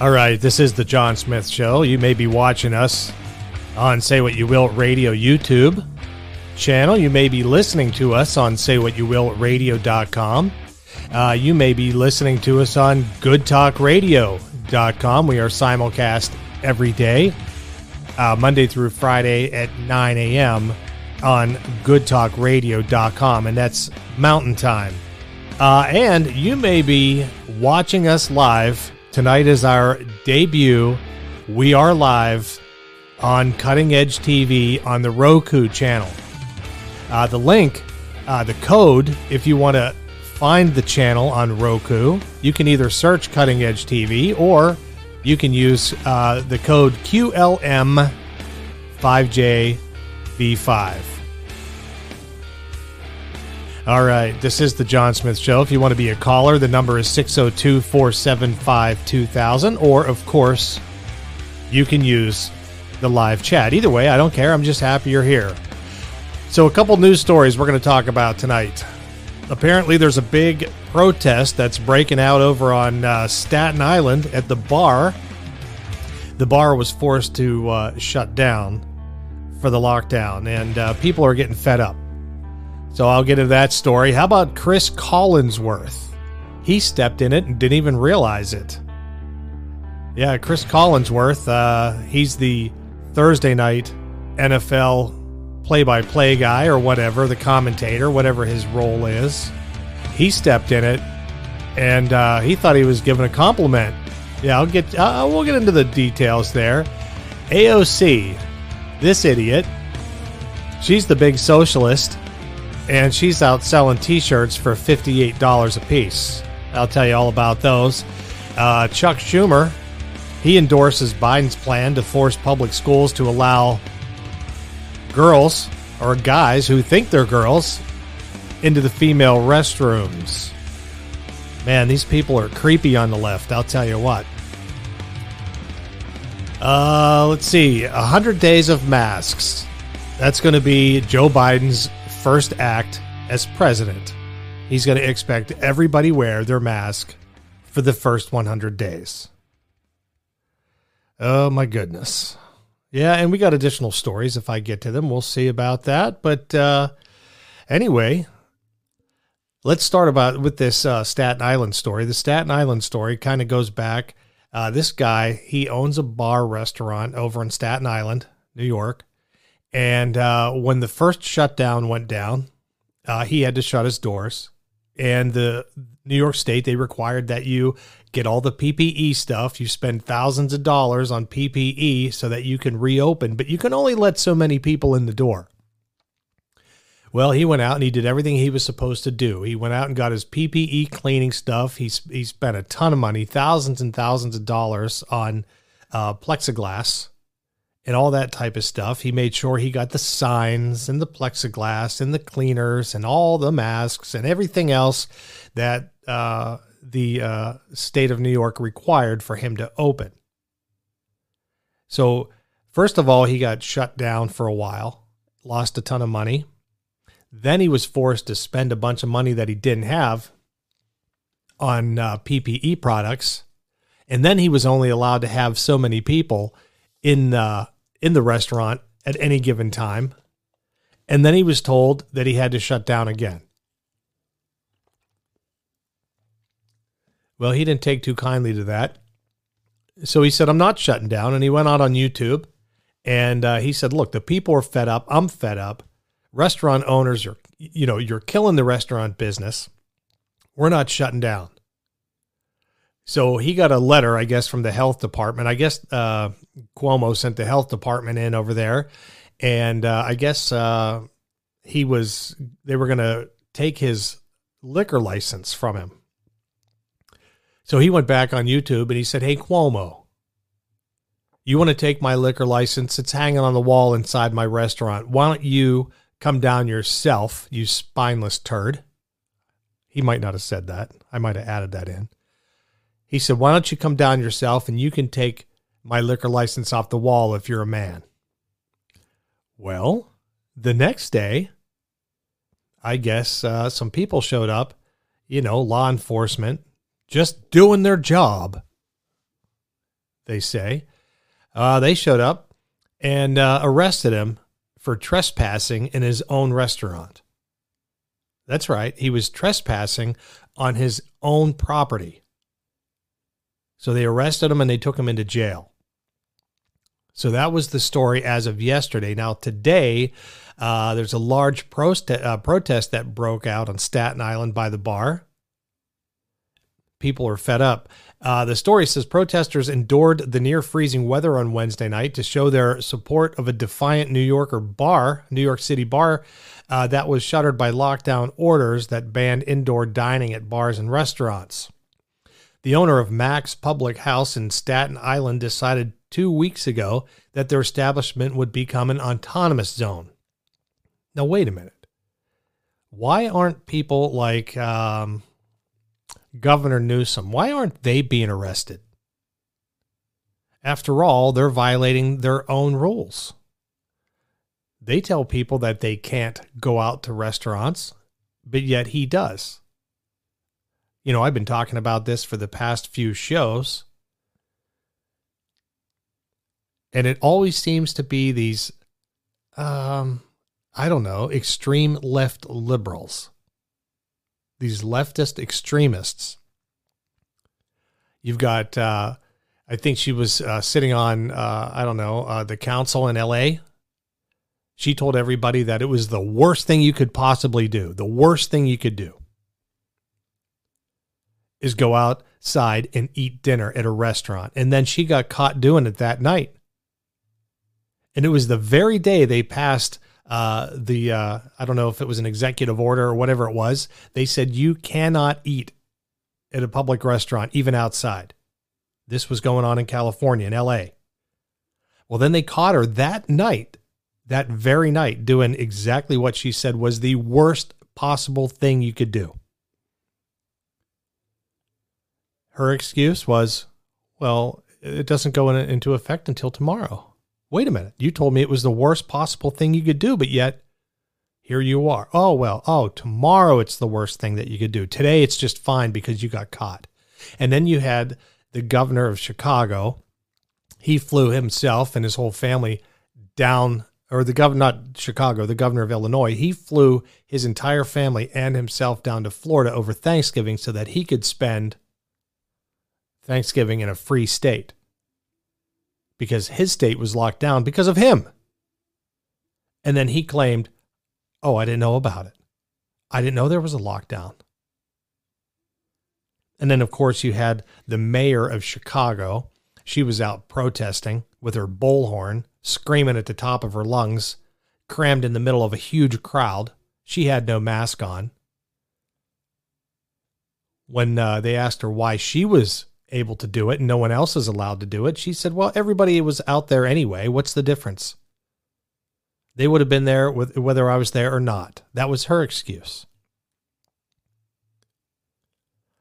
All right, this is the John Smith Show. You may be watching us on Say What You Will Radio YouTube channel. You may be listening to us on SayWhatYouWillRadio.com. Uh, you may be listening to us on GoodTalkRadio.com. We are simulcast every day, uh, Monday through Friday at 9 a.m. on GoodTalkRadio.com, and that's Mountain Time. Uh, and you may be watching us live. Tonight is our debut. We are live on Cutting Edge TV on the Roku channel. Uh, the link, uh, the code, if you want to find the channel on Roku, you can either search Cutting Edge TV or you can use uh, the code QLM5JB5. All right, this is the John Smith Show. If you want to be a caller, the number is 602 475 2000. Or, of course, you can use the live chat. Either way, I don't care. I'm just happy you're here. So, a couple news stories we're going to talk about tonight. Apparently, there's a big protest that's breaking out over on uh, Staten Island at the bar. The bar was forced to uh, shut down for the lockdown, and uh, people are getting fed up. So I'll get into that story. How about Cris Collinsworth? He stepped in it and didn't even realize it. Yeah, Cris Collinsworth, uh, he's the Thursday night NFL play by play guy or whatever, the commentator, whatever his role is. He stepped in it and uh, he thought he was given a compliment. Yeah, I'll get, uh, we'll get into the details there. AOC, this idiot, she's the big socialist and she's out selling T-shirts for fifty-eight dollars a piece. I'll tell you all about those. Uh, Chuck Schumer, he endorses Biden's plan to force public schools to allow girls or guys who think they're girls into the female restrooms. Man, these people are creepy on the left. I'll tell you what. Uh, let's see. 100 days of masks. That's going to be Joe Biden's first act as president. He's going to expect everybody wear their mask for the first 100 days. Oh my goodness. Yeah, and we got additional stories if I get to them. We'll see about that. But uh anyway, let's start about with this uh, Staten Island story. The Staten Island story kind of goes back. Uh, this guy, he owns a bar restaurant over in Staten Island, New York. And uh, when the first shutdown went down, uh, he had to shut his doors. And the New York State, they required that you get all the PPE stuff. You spend thousands of dollars on PPE so that you can reopen, but you can only let so many people in the door. Well, he went out and he did everything he was supposed to do. He went out and got his PPE cleaning stuff. He, he spent a ton of money, thousands and thousands of dollars on uh, plexiglass and all that type of stuff. He made sure he got the signs and the plexiglass and the cleaners and all the masks and everything else that uh, the uh, state of New York required for him to open. So, first of all, he got shut down for a while, lost a ton of money. Then he was forced to spend a bunch of money that he didn't have on uh, PPE products. And then he was only allowed to have so many people in uh, in the restaurant at any given time. And then he was told that he had to shut down again. Well, he didn't take too kindly to that. So he said, I'm not shutting down. And he went out on YouTube and uh, he said, Look, the people are fed up. I'm fed up. Restaurant owners are, you know, you're killing the restaurant business. We're not shutting down. So he got a letter, I guess, from the health department. I guess uh, Cuomo sent the health department in over there, and uh, I guess uh, he was they were going to take his liquor license from him. So he went back on YouTube and he said, "Hey Cuomo, you want to take my liquor license? It's hanging on the wall inside my restaurant. Why don't you come down yourself, you spineless turd?" He might not have said that. I might have added that in. He said, Why don't you come down yourself and you can take my liquor license off the wall if you're a man? Well, the next day, I guess uh, some people showed up, you know, law enforcement, just doing their job. they say. Uh, they showed up and uh, arrested him for trespassing in his own restaurant. That's right. He was trespassing on his own property. So they arrested him and they took him into jail. So that was the story as of yesterday. Now, today, uh, there's a large uh, protest that broke out on Staten Island by the bar. People are fed up. Uh, the story says protesters endured the near freezing weather on Wednesday night to show their support of a defiant New Yorker bar, New York City bar, uh, that was shuttered by lockdown orders that banned indoor dining at bars and restaurants. The owner of Mac's Public House in Staten Island decided two weeks ago that their establishment would become an autonomous zone. Now, wait a minute. Why aren't people like um, Governor Newsom, why aren't they being arrested? After all, they're violating their own rules. They tell people that they can't go out to restaurants, but yet he does. You know, I've been talking about this for the past few shows. And it always seems to be these, um, I don't know, extreme left liberals these leftist extremists. You've got, uh, I think she was uh, sitting on, uh, I don't know, uh, the council in LA. She told everybody that it was the worst thing you could possibly do. The worst thing you could do is go outside and eat dinner at a restaurant. And then she got caught doing it that night. And it was the very day they passed uh, the uh, I don't know if it was an executive order or whatever it was. They said you cannot eat at a public restaurant, even outside. This was going on in California, in L.A. Well, then they caught her that night, that very night, doing exactly what she said was the worst possible thing you could do. Her excuse was, well, it doesn't go in, into effect until tomorrow wait a minute, you told me it was the worst possible thing you could do, but yet here you are. Oh, well, oh, tomorrow it's the worst thing that you could do. Today it's just fine because you got caught. And then you had the governor of Chicago. He flew himself and his whole family down, or the governor, not Chicago, the governor of Illinois. He flew his entire family and himself down to Florida over Thanksgiving so that he could spend Thanksgiving in a free state because his state was locked down because of him. And then he claimed, Oh, I didn't know about it. I didn't know there was a lockdown. And then, of course, you had the mayor of Chicago. She was out protesting with her bullhorn, screaming at the top of her lungs, crammed in the middle of a huge crowd. She had no mask on. When uh, they asked her why she was able to do it and no one else is allowed to do it. She said, Well, everybody was out there anyway. What's the difference? They would have been there with, whether I was there or not. That was her excuse.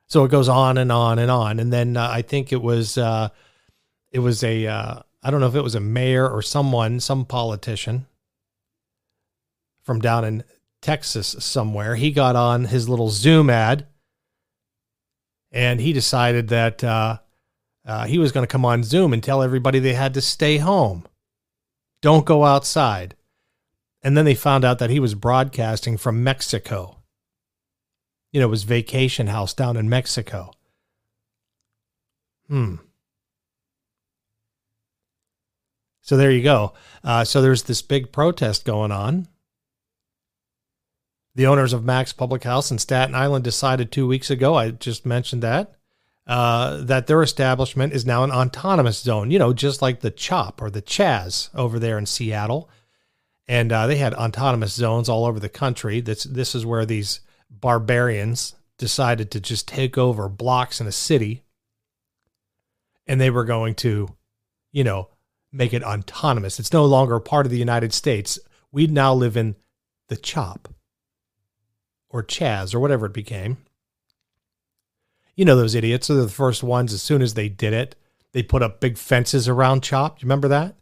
So it goes on and on and on. And then uh, I think it was uh, it was a uh, I don't know if it was a mayor or someone, some politician from down in Texas somewhere. He got on his little Zoom ad and he decided that uh, uh, he was going to come on Zoom and tell everybody they had to stay home, don't go outside. And then they found out that he was broadcasting from Mexico. You know, his vacation house down in Mexico. Hmm. So there you go. Uh, so there's this big protest going on. The owners of Mac's Public House in Staten Island decided two weeks ago, I just mentioned that, uh, that their establishment is now an autonomous zone, you know, just like the CHOP or the Chaz over there in Seattle. And uh, they had autonomous zones all over the country. This, this is where these barbarians decided to just take over blocks in a city. And they were going to, you know, make it autonomous. It's no longer part of the United States. We now live in the CHOP or Chaz or whatever it became. You know those idiots. They're the first ones. As soon as they did it, they put up big fences around Chop. You remember that?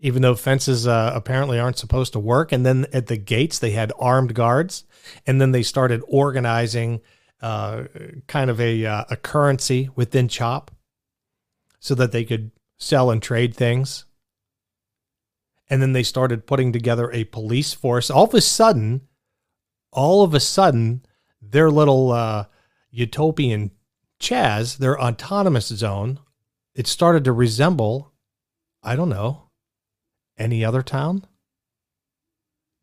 Even though fences uh, apparently aren't supposed to work, and then at the gates they had armed guards, and then they started organizing uh, kind of a uh, a currency within Chop, so that they could sell and trade things. And then they started putting together a police force. All of a sudden, all of a sudden, their little uh, utopian Chaz, their autonomous zone, it started to resemble, I don't know, any other town.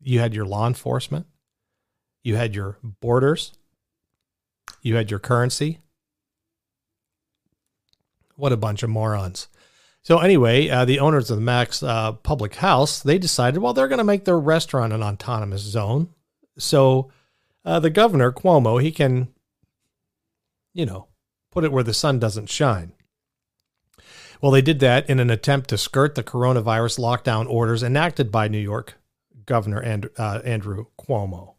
You had your law enforcement, you had your borders, you had your currency. What a bunch of morons. So anyway, uh, the owners of the Mac's uh, Public House they decided, well, they're going to make their restaurant an autonomous zone. So uh, the governor Cuomo he can, you know, put it where the sun doesn't shine. Well, they did that in an attempt to skirt the coronavirus lockdown orders enacted by New York Governor and, uh, Andrew Cuomo.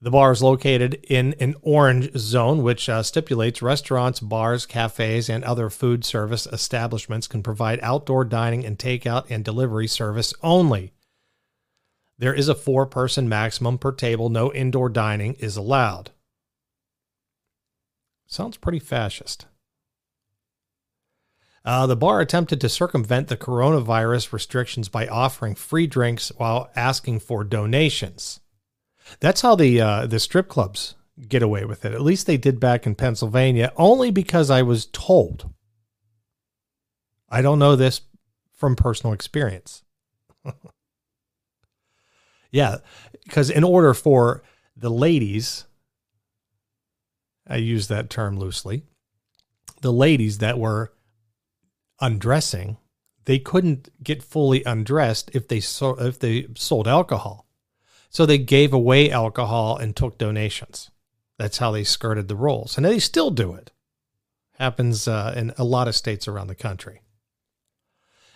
The bar is located in an orange zone, which uh, stipulates restaurants, bars, cafes, and other food service establishments can provide outdoor dining and takeout and delivery service only. There is a four person maximum per table. No indoor dining is allowed. Sounds pretty fascist. Uh, the bar attempted to circumvent the coronavirus restrictions by offering free drinks while asking for donations. That's how the uh, the strip clubs get away with it. At least they did back in Pennsylvania, only because I was told. I don't know this from personal experience. yeah, because in order for the ladies, I use that term loosely, the ladies that were undressing, they couldn't get fully undressed if they so, if they sold alcohol. So they gave away alcohol and took donations. That's how they skirted the rules. And they still do it. Happens uh, in a lot of states around the country.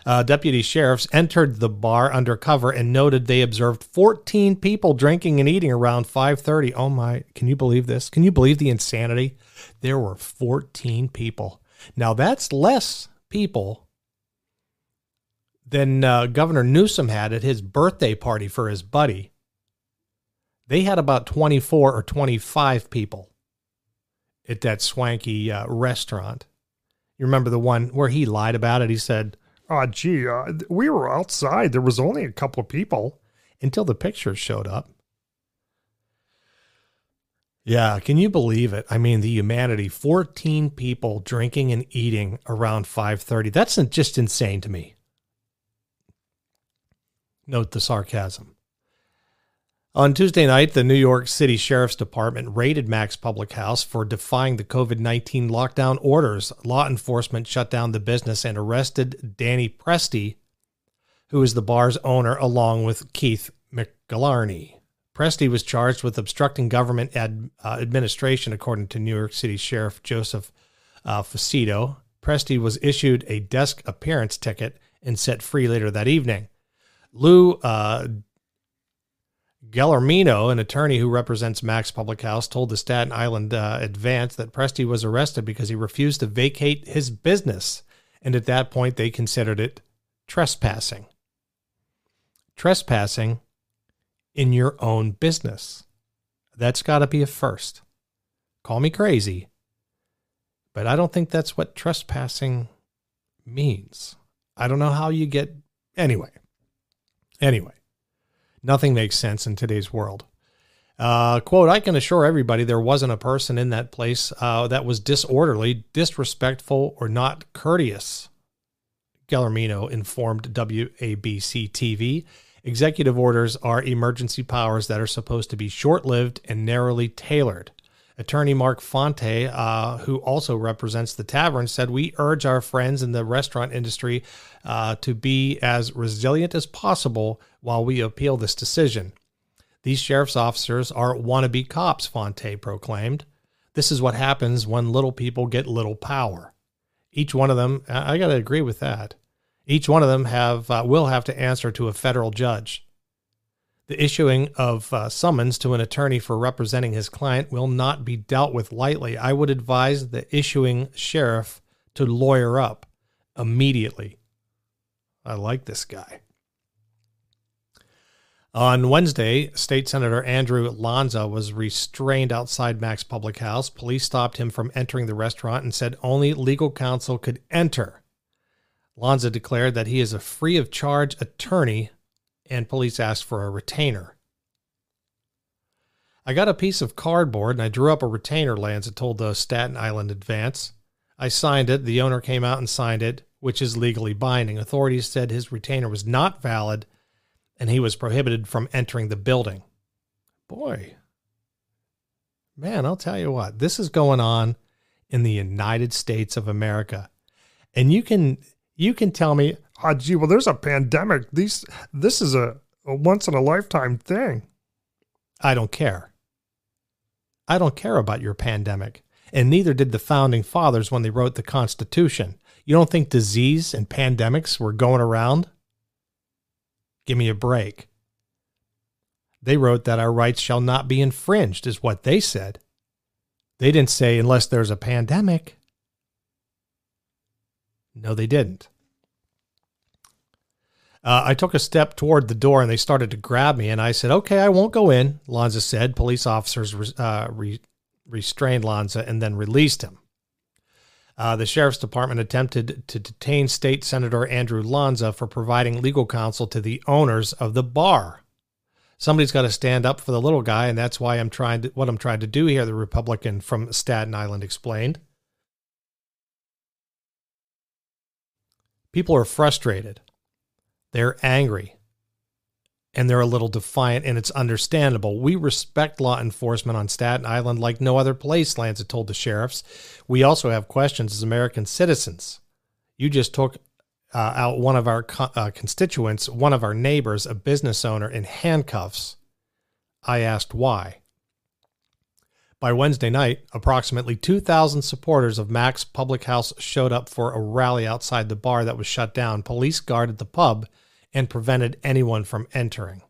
Uh, deputy sheriffs entered the bar undercover and noted they observed 14 people drinking and eating around 5:30. Oh my, can you believe this? Can you believe the insanity? There were 14 people. Now that's less people than uh, Governor Newsom had at his birthday party for his buddy. They had about 24 or 25 people at that swanky uh, restaurant. You remember the one where he lied about it? He said, Oh, gee, uh, we were outside. There was only a couple of people until the pictures showed up. Yeah, can you believe it? I mean, the humanity, 14 people drinking and eating around 5:30. That's just insane to me. Note the sarcasm. On Tuesday night, the New York City Sheriff's Department raided Mac's Public House for defying the COVID 19 lockdown orders. Law enforcement shut down the business and arrested Danny Presti, who is the bar's owner, along with Keith McAlarney. Presti was charged with obstructing government ad, uh, administration, according to New York City Sheriff Joseph uh, Fucito. Presti was issued a desk appearance ticket and set free later that evening. Lou uh, Gelormino, an attorney who represents Mac's Public House, told the Staten Island uh, Advance that Presti was arrested because he refused to vacate his business. And at that point, they considered it trespassing. Trespassing in your own business. That's got to be a first. Call me crazy, but I don't think that's what trespassing means. I don't know how you get. Anyway, anyway, nothing makes sense in today's world. Uh, quote, I can assure everybody there wasn't a person in that place uh, that was disorderly, disrespectful, or not courteous. Gelormino informed WABC TV Executive orders are emergency powers that are supposed to be short lived and narrowly tailored. Attorney Mark Fonte, uh, who also represents the tavern, said, We urge our friends in the restaurant industry uh, to be as resilient as possible while we appeal this decision. These sheriff's officers are wannabe cops, Fonte proclaimed. This is what happens when little people get little power. Each one of them, I got to agree with that. Each one of them have uh, will have to answer to a federal judge. The issuing of uh, summons to an attorney for representing his client will not be dealt with lightly. I would advise the issuing sheriff to lawyer up immediately. I like this guy. On Wednesday, State Senator Andrew Lanza was restrained outside Mac's Public House. Police stopped him from entering the restaurant and said only legal counsel could enter. Lanza declared that he is a free of charge attorney and police asked for a retainer. I got a piece of cardboard and I drew up a retainer, Lanza told the Staten Island Advance. I signed it. The owner came out and signed it, which is legally binding. Authorities said his retainer was not valid and he was prohibited from entering the building. Boy, man, I'll tell you what, this is going on in the United States of America. And you can you can tell me, oh, gee, well, there's a pandemic. These this is a, a once in a lifetime thing. I don't care. I don't care about your pandemic. And neither did the founding fathers when they wrote the Constitution. You don't think disease and pandemics were going around? Give me a break. They wrote that our rights shall not be infringed, is what they said. They didn't say unless there's a pandemic. No, they didn't. Uh, I took a step toward the door and they started to grab me, and I said, Okay, I won't go in, Lanza said. Police officers uh, re- restrained Lanza and then released him. Uh, the sheriff's department attempted to detain state senator Andrew Lanza for providing legal counsel to the owners of the bar. Somebody's got to stand up for the little guy, and that's why I'm trying to what I'm trying to do here. The Republican from Staten Island explained. People are frustrated. They're angry and they're a little defiant, and it's understandable. We respect law enforcement on Staten Island like no other place, Lanza told the sheriffs. We also have questions as American citizens. You just took uh, out one of our co- uh, constituents, one of our neighbors, a business owner, in handcuffs. I asked why. By Wednesday night, approximately 2,000 supporters of Mac's Public House showed up for a rally outside the bar that was shut down. Police guarded the pub and prevented anyone from entering.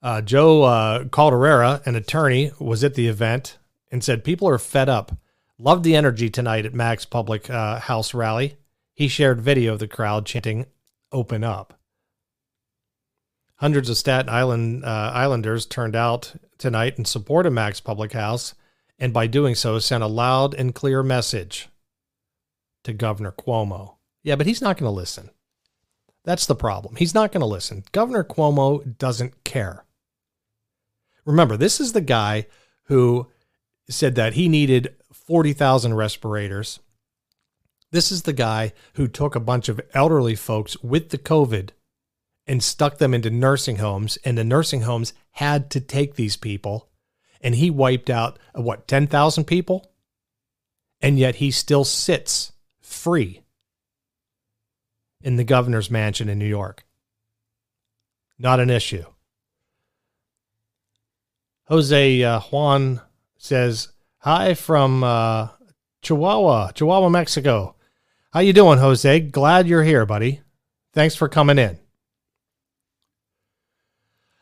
Uh, Joe uh, Calderera, an attorney, was at the event and said people are fed up. Loved the energy tonight at Mac's Public uh, House rally. He shared video of the crowd chanting, "Open up." Hundreds of Staten Island uh, Islanders turned out tonight in support of Mac's Public House, and by doing so, sent a loud and clear message to Governor Cuomo. Yeah, but he's not going to listen. That's the problem. He's not going to listen. Governor Cuomo doesn't care. Remember, this is the guy who said that he needed 40,000 respirators. This is the guy who took a bunch of elderly folks with the COVID and stuck them into nursing homes, and the nursing homes had to take these people. And he wiped out, what, 10,000 people? And yet he still sits free in the governor's mansion in New York. Not an issue. Jose uh, Juan says, "Hi from uh, Chihuahua, Chihuahua, Mexico. How you doing, Jose? Glad you're here, buddy. Thanks for coming in."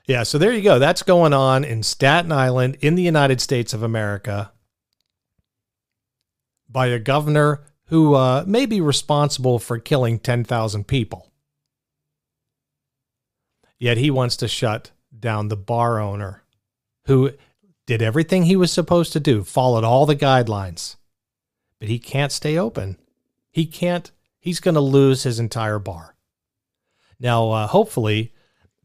Yeah, so there you go. That's going on in Staten Island in the United States of America by a governor who uh, may be responsible for killing 10,000 people. Yet he wants to shut down the bar owner who did everything he was supposed to do, followed all the guidelines, but he can't stay open. He can't, he's going to lose his entire bar. Now, uh, hopefully,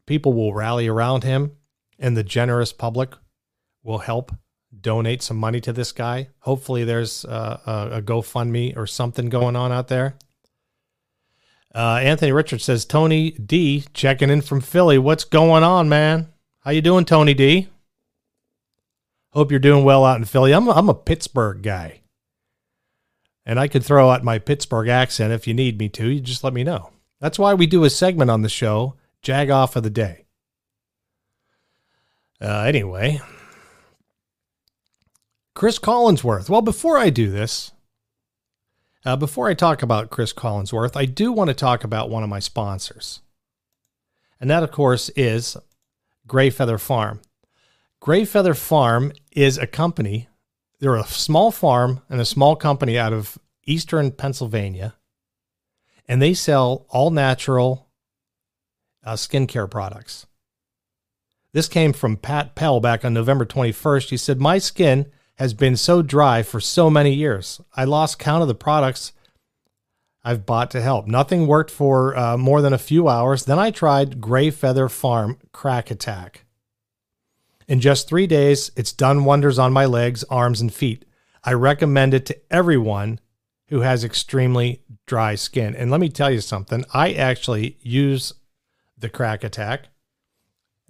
people will rally around him and the generous public will help donate some money to this guy. Hopefully, there's uh, a, a GoFundMe or something going on out there. Uh, Anthony Richards says, Tony D checking in from Philly. What's going on, man? How you doing, Tony D? Hope you're doing well out in Philly. I'm a, I'm a Pittsburgh guy. And I could throw out my Pittsburgh accent if you need me to. You just let me know. That's why we do a segment on the show, Jag Off of the Day. Uh, anyway, Cris Collinsworth. Well, before I do this, uh, before I talk about Cris Collinsworth, I do want to talk about one of my sponsors. And that, of course, is Gray Feather Farm. Gray Feather Farm is a company, they're a small farm and a small company out of eastern Pennsylvania, and they sell all natural uh, skincare products. This came from Pat Pell back on November 21st. He said, My skin has been so dry for so many years. I lost count of the products I've bought to help. Nothing worked for uh, more than a few hours. Then I tried Gray Feather Farm Crack Attack. In just three days, it's done wonders on my legs, arms, and feet. I recommend it to everyone who has extremely dry skin. And let me tell you something I actually use the Crack Attack.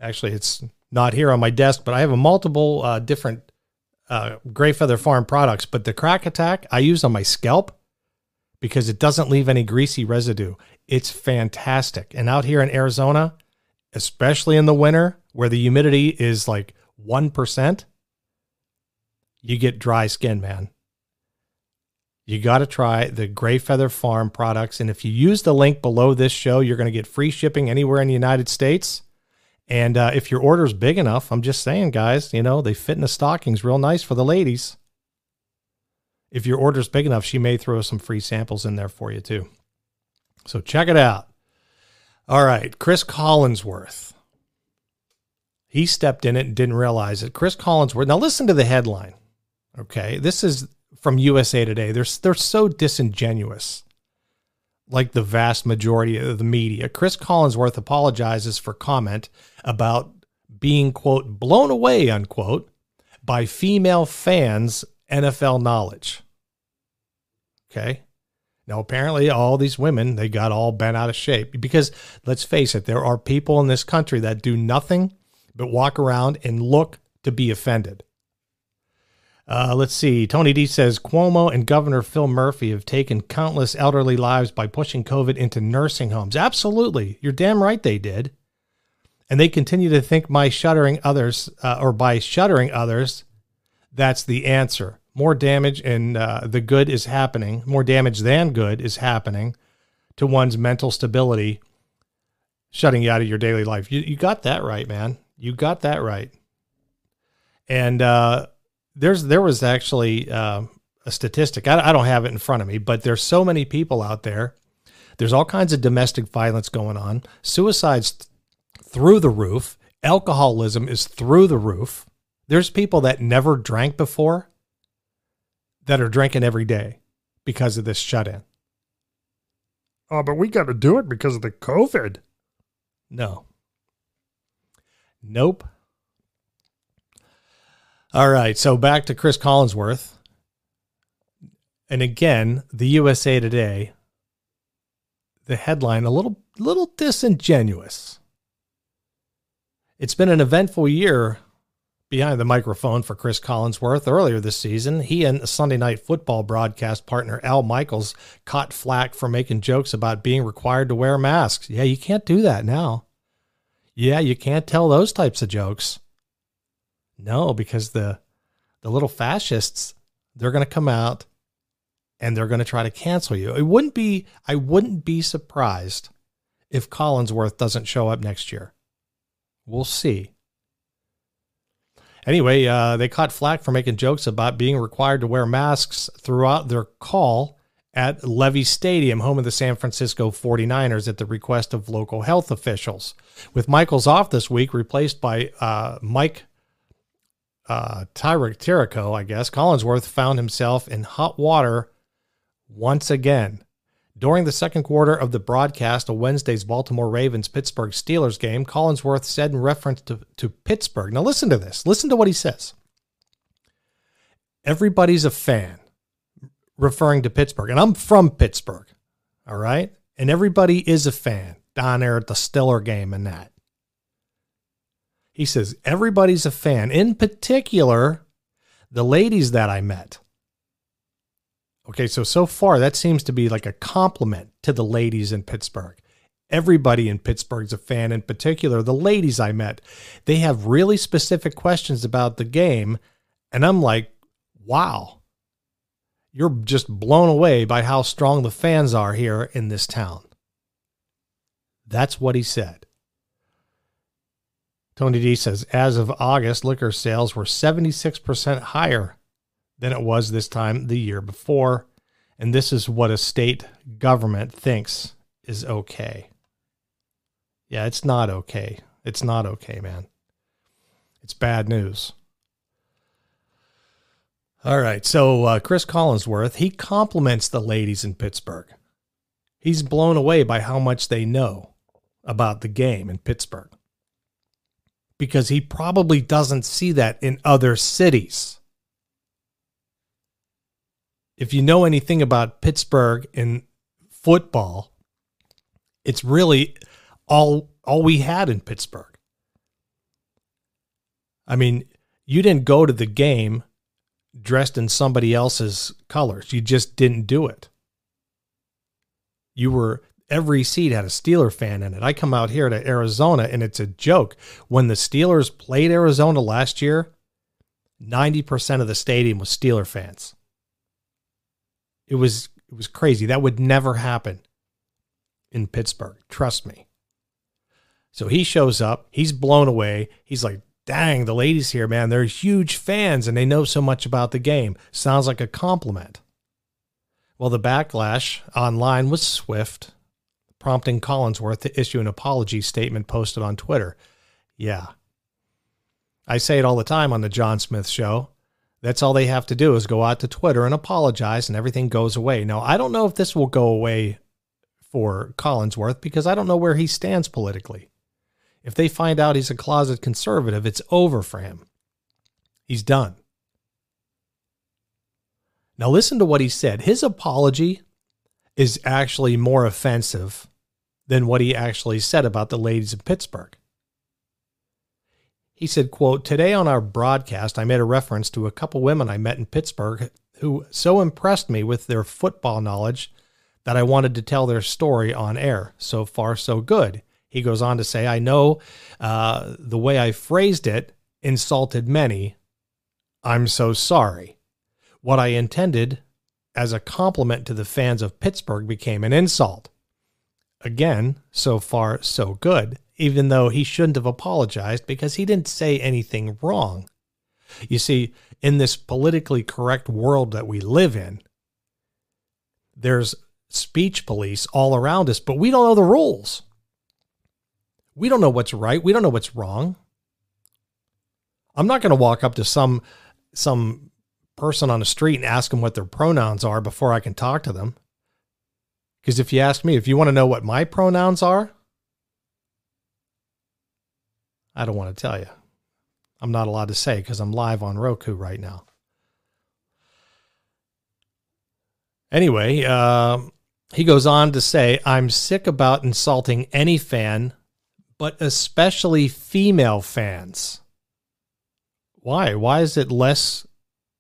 Actually, it's not here on my desk, but I have a multiple uh, different uh, Gray Feather Farm products. But the Crack Attack I use on my scalp because it doesn't leave any greasy residue. It's fantastic. And out here in Arizona, especially in the winter where the humidity is like 1%, you get dry skin, man. You got to try the Gray Feather Farm products. And if you use the link below this show, you're going to get free shipping anywhere in the United States. And uh, if your order is big enough, I'm just saying, guys, you know, they fit in the stockings real nice for the ladies if your order's big enough, she may throw some free samples in there for you too. So check it out. All right, Cris Collinsworth. He stepped in it and didn't realize it. Cris Collinsworth. Now listen to the headline. Okay, this is from USA Today. They're they're so disingenuous. Like the vast majority of the media. Cris Collinsworth apologizes for comment about being quote blown away unquote by female fans NFL knowledge. Okay. Now, apparently, all these women, they got all bent out of shape because let's face it, there are people in this country that do nothing but walk around and look to be offended. Uh, let's see. Tony D says Cuomo and Governor Phil Murphy have taken countless elderly lives by pushing COVID into nursing homes. Absolutely. You're damn right they did. And they continue to think by shuttering others, uh, or by shuttering others, that's the answer more damage and uh, the good is happening, more damage than good is happening to one's mental stability, shutting you out of your daily life. You, you got that right, man. You got that right. And uh, there's there was actually uh, a statistic. I, I don't have it in front of me, but there's so many people out there. There's all kinds of domestic violence going on. Suicides through the roof. Alcoholism is through the roof. There's people that never drank before that are drinking every day because of this shut in. Oh, but we got to do it because of the COVID. No. Nope. All right. So back to Cris Collinsworth. And again, the USA Today, the headline a little little disingenuous. It's been an eventful year behind the microphone for Cris Collinsworth earlier this season. He and Sunday night football broadcast partner Al Michaels caught flack for making jokes about being required to wear masks. Yeah, you can't do that now. Yeah, you can't tell those types of jokes. No, because the the little fascists, they're going to come out and they're going to try to cancel you. It wouldn't be I wouldn't be surprised if Collinsworth doesn't show up next year. We'll see. Anyway, uh, they caught flack for making jokes about being required to wear masks throughout their call at Levi Stadium, home of the San Francisco 49ers, at the request of local health officials. With Michaels off this week, replaced by uh, Mike uh, Tirico, I guess, Collinsworth found himself in hot water once again. During the second quarter of the broadcast of Wednesday's Baltimore Ravens Pittsburgh Steelers game, Collinsworth said in reference to, to Pittsburgh. Now, listen to this. Listen to what he says. Everybody's a fan, referring to Pittsburgh. And I'm from Pittsburgh. All right. And everybody is a fan down there at the Steeler game and that. He says, everybody's a fan. In particular, the ladies that I met. Okay, so so far that seems to be like a compliment to the ladies in Pittsburgh. Everybody in Pittsburgh's a fan, in particular the ladies I met. They have really specific questions about the game, and I'm like, wow. You're just blown away by how strong the fans are here in this town. That's what he said. Tony D says, as of August, liquor sales were 76% higher than it was this time the year before. And this is what a state government thinks is okay. Yeah, it's not okay. It's not okay, man. It's bad news. All right. So uh, Cris Collinsworth, he compliments the ladies in Pittsburgh. He's blown away by how much they know about the game in Pittsburgh because he probably doesn't see that in other cities. If you know anything about Pittsburgh in football, it's really all all we had in Pittsburgh. I mean, you didn't go to the game dressed in somebody else's colors. You just didn't do it. You were every seat had a Steeler fan in it. I come out here to Arizona and it's a joke. When the Steelers played Arizona last year, 90% of the stadium was Steeler fans. It was it was crazy. That would never happen in Pittsburgh. Trust me. So he shows up, he's blown away. He's like, dang, the ladies here, man, they're huge fans and they know so much about the game. Sounds like a compliment. Well, the backlash online was swift, prompting Collinsworth to issue an apology statement posted on Twitter. Yeah. I say it all the time on the John Smith show. That's all they have to do is go out to Twitter and apologize and everything goes away. Now, I don't know if this will go away for Collinsworth because I don't know where he stands politically. If they find out he's a closet conservative, it's over for him. He's done. Now, listen to what he said. His apology is actually more offensive than what he actually said about the ladies in Pittsburgh. He said, quote, Today on our broadcast, I made a reference to a couple women I met in Pittsburgh who so impressed me with their football knowledge that I wanted to tell their story on air. So far, so good. He goes on to say, I know uh, the way I phrased it insulted many. I'm so sorry. What I intended as a compliment to the fans of Pittsburgh became an insult. Again, so far, so good, even though he shouldn't have apologized because he didn't say anything wrong. You see, in this politically correct world that we live in, there's speech police all around us, but we don't know the rules. We don't know what's right. We don't know what's wrong. I'm not going to walk up to some some person on the street and ask them what their pronouns are before I can talk to them. Because if you ask me, if you want to know what my pronouns are, I don't want to tell you. I'm not allowed to say because I'm live on Roku right now. Anyway, uh, he goes on to say, I'm sick about insulting any fan but especially female fans. Why? Why is it less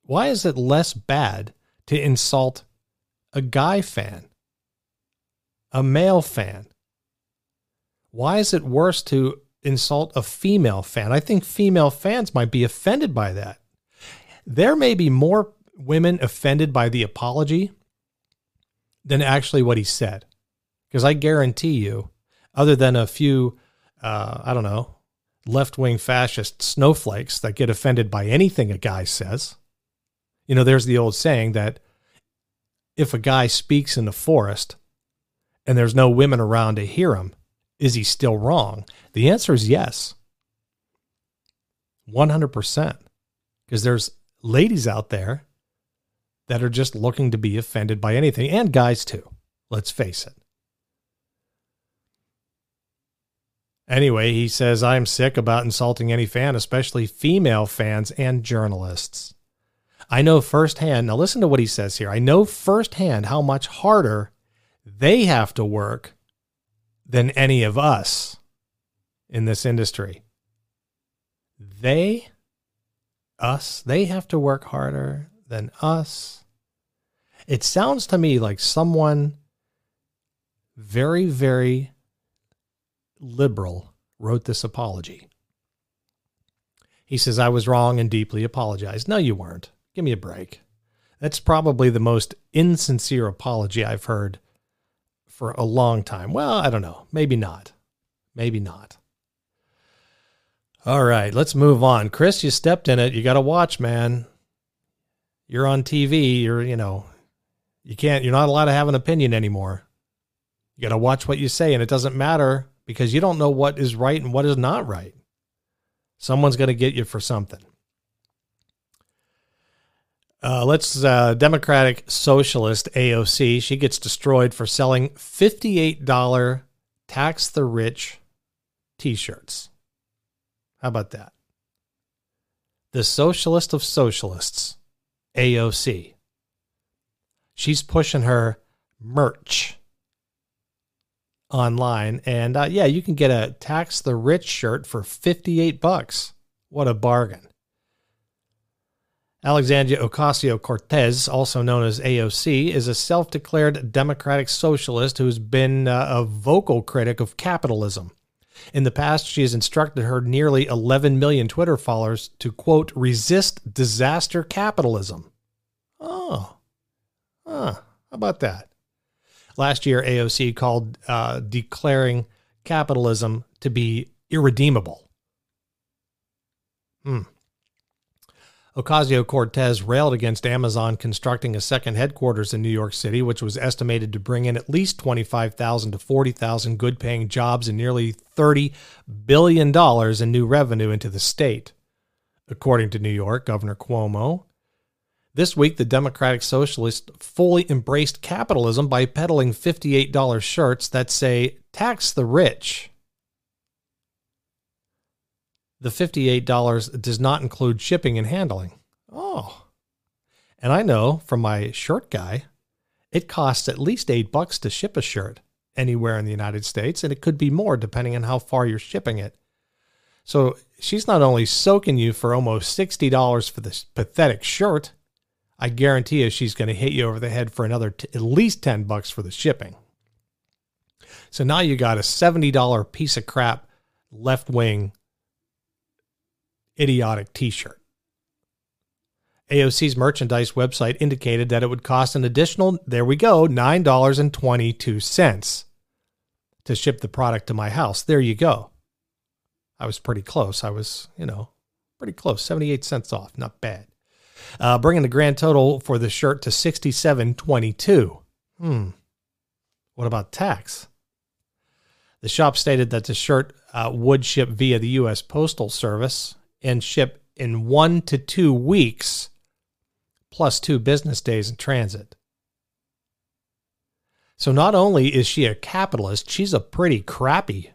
why is it less bad to insult a guy fan? A male fan? Why is it worse to insult a female fan? I think female fans might be offended by that. There may be more women offended by the apology than actually what he said. Because I guarantee you, other than a few uh, I don't know, left wing fascist snowflakes that get offended by anything a guy says. You know, there's the old saying that if a guy speaks in the forest and there's no women around to hear him, is he still wrong? The answer is yes. 100%. Because there's ladies out there that are just looking to be offended by anything, and guys too. Let's face it. Anyway, he says, I'm sick about insulting any fan, especially female fans and journalists. I know firsthand, now listen to what he says here. I know firsthand how much harder they have to work than any of us in this industry. They, us, they have to work harder than us. It sounds to me like someone very, very liberal wrote this apology. He says, I was wrong and deeply apologized. No, you weren't. Give me a break. That's probably the most insincere apology I've heard for a long time. Well, I don't know. Maybe not. Maybe not. All right, let's move on. Cris, you stepped in it. You got to watch, man. You're on TV. You're, you know, you can't, you're not allowed to have an opinion anymore. You got to watch what you say, and it doesn't matter because you don't know what is right and what is not right. Someone's going to get you for something. Uh, let's uh, Democratic Socialist AOC. She gets destroyed for selling $58 tax the rich t shirts. How about that? The socialist of socialists, AOC. She's pushing her merch online. And uh, yeah, you can get a tax the rich shirt for 58 bucks. What a bargain. Alexandria Ocasio Cortez, also known as AOC, is a self declared democratic socialist who's been uh, a vocal critic of capitalism. In the past, she has instructed her nearly 11 million Twitter followers to, quote, resist disaster capitalism. Oh, huh. how about that? Last year, AOC called uh, declaring capitalism to be irredeemable. Hmm. Ocasio Cortez railed against Amazon constructing a second headquarters in New York City, which was estimated to bring in at least 25,000 to 40,000 good paying jobs and nearly $30 billion in new revenue into the state. According to New York Governor Cuomo, this week the Democratic Socialists fully embraced capitalism by peddling $58 shirts that say, Tax the rich the $58 does not include shipping and handling. Oh. And I know from my shirt guy, it costs at least 8 bucks to ship a shirt anywhere in the United States and it could be more depending on how far you're shipping it. So she's not only soaking you for almost $60 for this pathetic shirt, I guarantee you she's going to hit you over the head for another t- at least 10 bucks for the shipping. So now you got a $70 piece of crap left wing idiotic t shirt. AOC's merchandise website indicated that it would cost an additional, there we go, $9.22 to ship the product to my house. There you go. I was pretty close. I was, you know, pretty close, 78 cents off. Not bad. Uh, bringing the grand total for the shirt to 67.22. Hmm. What about tax? The shop stated that the shirt uh, would ship via the U.S. Postal Service and ship in one to two weeks, plus two business days in transit. So not only is she a capitalist, she's a pretty crappy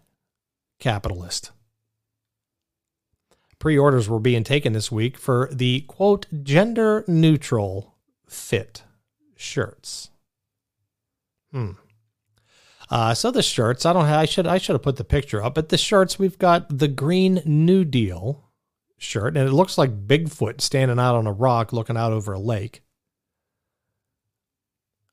capitalist. Pre orders were being taken this week for the quote, gender neutral fit shirts. Hmm. Uh, so the shirts, I don't have, I should I should have put the picture up, but the shirts we've got the Green New Deal, shirt, and it looks like Bigfoot standing out on a rock looking out over a lake.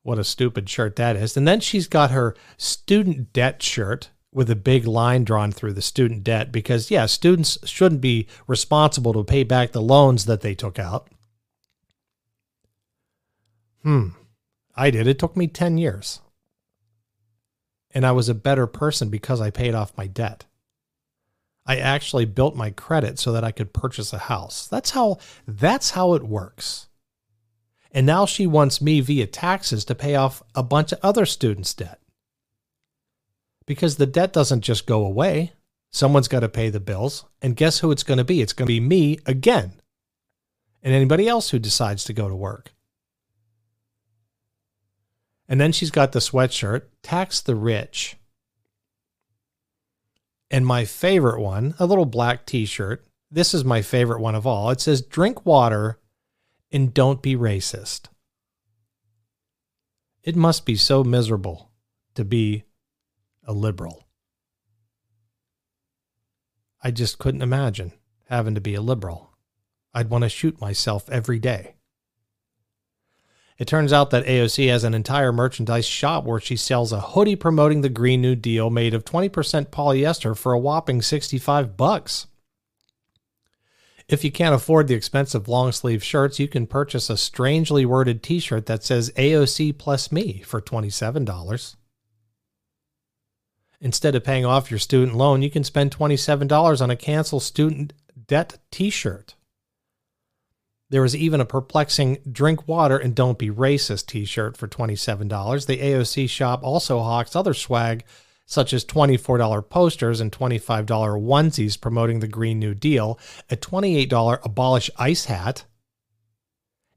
What a stupid shirt that is. And then she's got her student debt shirt with a big line drawn through the student debt because, yeah, students shouldn't be responsible to pay back the loans that they took out. Hmm. I did. It took me 10 years. And I was a better person because I paid off my debt. I actually built my credit so that I could purchase a house. That's how that's how it works. And now she wants me via taxes to pay off a bunch of other students' debt. Because the debt doesn't just go away. Someone's got to pay the bills. And guess who it's going to be? It's going to be me again. And anybody else who decides to go to work. And then she's got the sweatshirt, tax the rich. And my favorite one, a little black t shirt. This is my favorite one of all. It says, Drink water and don't be racist. It must be so miserable to be a liberal. I just couldn't imagine having to be a liberal. I'd want to shoot myself every day. It turns out that AOC has an entire merchandise shop where she sells a hoodie promoting the Green New Deal made of 20% polyester for a whopping 65 bucks. If you can't afford the expensive long sleeve shirts, you can purchase a strangely worded t shirt that says AOC plus me for $27. Instead of paying off your student loan, you can spend $27 on a cancel student debt t shirt. There was even a perplexing drink water and don't be racist t shirt for $27. The AOC shop also hawks other swag, such as $24 posters and $25 onesies promoting the Green New Deal, a $28 abolish ICE hat,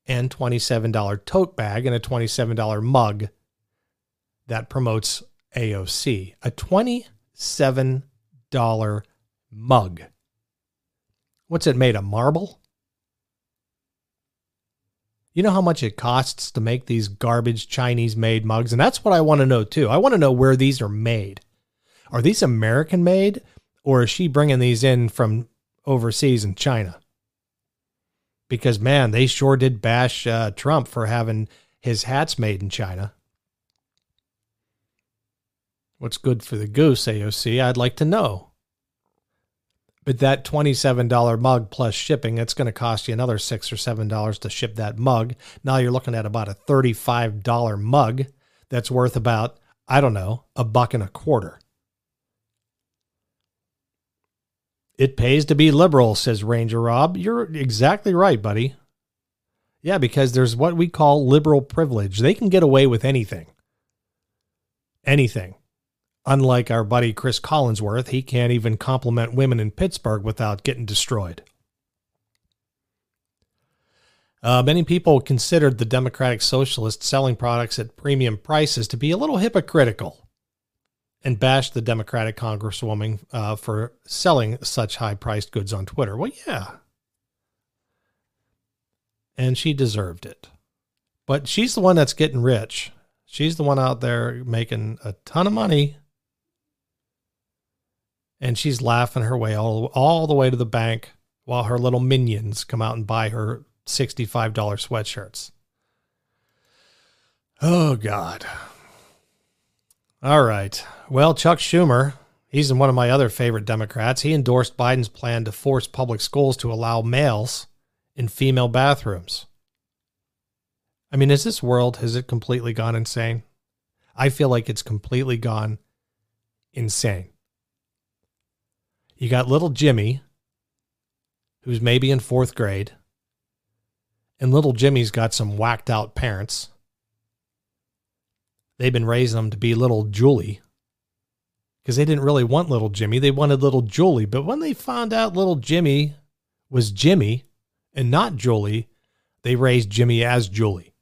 and $27 tote bag and a $27 mug that promotes AOC. A $27 mug. What's it made of? Marble? You know how much it costs to make these garbage Chinese made mugs? And that's what I want to know too. I want to know where these are made. Are these American made or is she bringing these in from overseas in China? Because man, they sure did bash uh, Trump for having his hats made in China. What's good for the goose, AOC? I'd like to know. But that $27 mug plus shipping, it's going to cost you another 6 or $7 to ship that mug. Now you're looking at about a $35 mug that's worth about, I don't know, a buck and a quarter. It pays to be liberal, says Ranger Rob. You're exactly right, buddy. Yeah, because there's what we call liberal privilege. They can get away with anything. Anything. Unlike our buddy Cris Collinsworth, he can't even compliment women in Pittsburgh without getting destroyed. Uh, many people considered the Democratic Socialists selling products at premium prices to be a little hypocritical and bashed the Democratic Congresswoman uh, for selling such high priced goods on Twitter. Well, yeah. And she deserved it. But she's the one that's getting rich. She's the one out there making a ton of money. And she's laughing her way all, all the way to the bank while her little minions come out and buy her $65 sweatshirts. Oh, God. All right. Well, Chuck Schumer, he's one of my other favorite Democrats. He endorsed Biden's plan to force public schools to allow males in female bathrooms. I mean, is this world, has it completely gone insane? I feel like it's completely gone insane. You got little Jimmy, who's maybe in fourth grade, and little Jimmy's got some whacked out parents they've been raising him to be little Julie because they didn't really want little Jimmy. They wanted little Julie. But when they found out little Jimmy was Jimmy and not Julie, they raised Jimmy as Julie.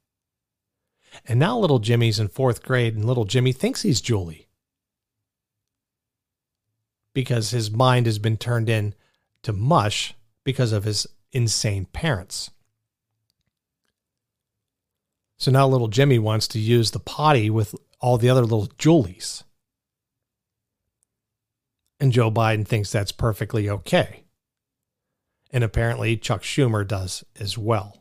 And now little Jimmy's in fourth grade and little Jimmy thinks he's Julie because his mind has been turned in to mush because of his insane parents. So now little Jimmy wants to use the potty with all the other little Julies. And Joe Biden thinks that's perfectly okay. And apparently Chuck Schumer does as well.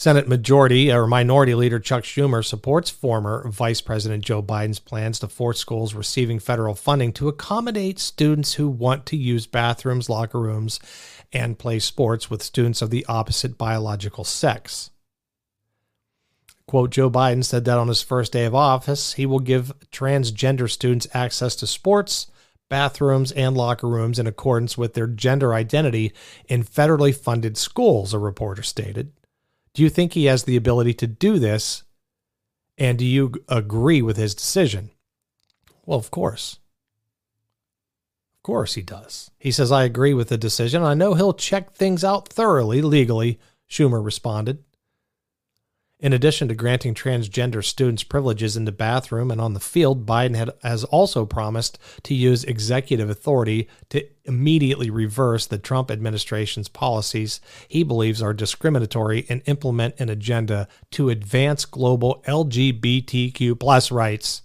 Senate Majority or Minority Leader Chuck Schumer supports former Vice President Joe Biden's plans to force schools receiving federal funding to accommodate students who want to use bathrooms, locker rooms, and play sports with students of the opposite biological sex. Quote Joe Biden said that on his first day of office, he will give transgender students access to sports, bathrooms, and locker rooms in accordance with their gender identity in federally funded schools, a reporter stated. Do you think he has the ability to do this? And do you agree with his decision? Well, of course. Of course he does. He says, I agree with the decision. I know he'll check things out thoroughly legally, Schumer responded. In addition to granting transgender students privileges in the bathroom and on the field, Biden had, has also promised to use executive authority to immediately reverse the Trump administration's policies he believes are discriminatory and implement an agenda to advance global LGBTQ plus rights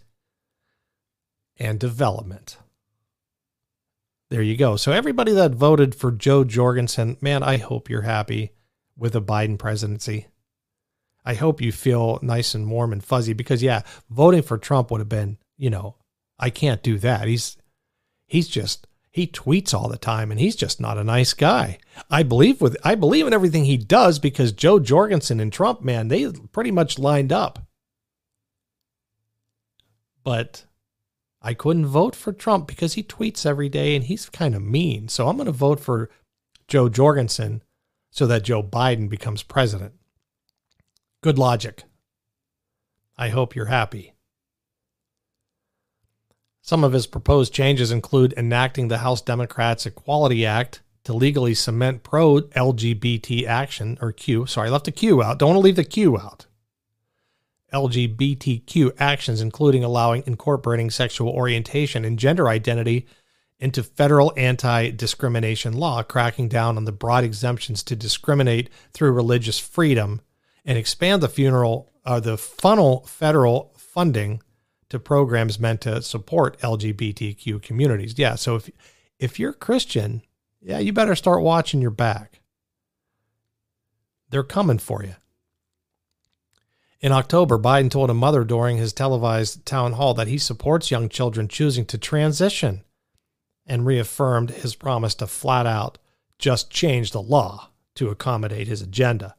and development. There you go. So everybody that voted for Jo Jorgensen, man, I hope you're happy with a Biden presidency. I hope you feel nice and warm and fuzzy because yeah, voting for Trump would have been, you know, I can't do that. He's he's just he tweets all the time and he's just not a nice guy. I believe with I believe in everything he does because Jo Jorgensen and Trump, man, they pretty much lined up. But I couldn't vote for Trump because he tweets every day and he's kind of mean. So I'm going to vote for Jo Jorgensen so that Joe Biden becomes president. Good logic. I hope you're happy. Some of his proposed changes include enacting the House Democrats' Equality Act to legally cement pro LGBT action or Q. Sorry, I left the Q out. Don't want to leave the Q out. LGBTQ actions, including allowing incorporating sexual orientation and gender identity into federal anti discrimination law, cracking down on the broad exemptions to discriminate through religious freedom, and expand the funeral uh, the funnel federal funding to programs meant to support LGBTQ communities. Yeah, so if if you're Christian, yeah, you better start watching your back. They're coming for you. In October, Biden told a mother during his televised town hall that he supports young children choosing to transition and reaffirmed his promise to flat out just change the law to accommodate his agenda.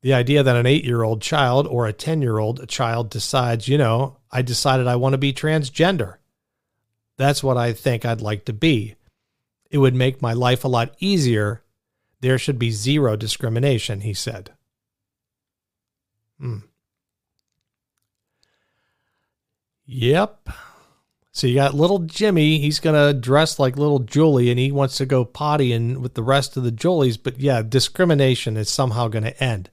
The idea that an eight year old child or a 10 year old child decides, you know, I decided I want to be transgender. That's what I think I'd like to be. It would make my life a lot easier. There should be zero discrimination, he said. Hmm. Yep. So you got little Jimmy. He's to dress like little Julie and he wants to go potty and with the rest of the Julies. But yeah, discrimination is somehow to end.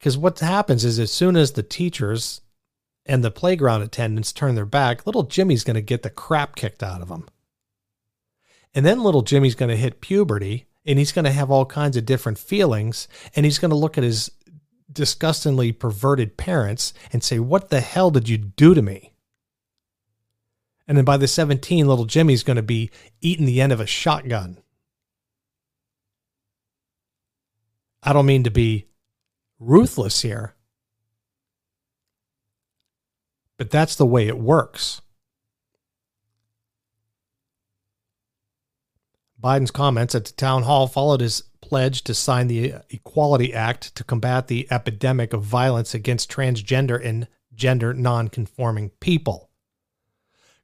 Because what happens is as soon as the teachers and the playground attendants turn their back, little Jimmy's going to get the crap kicked out of him. And then little Jimmy's going to hit puberty and he's going to have all kinds of different feelings. And he's going to look at his disgustingly perverted parents and say, What the hell did you do to me? And then by the 17, little Jimmy's going to be eating the end of a shotgun. I don't mean to be ruthless here, but that's the way it works. Biden's comments at the town hall followed his pledge to sign the Equality Act to combat the epidemic of violence against transgender and gender nonconforming people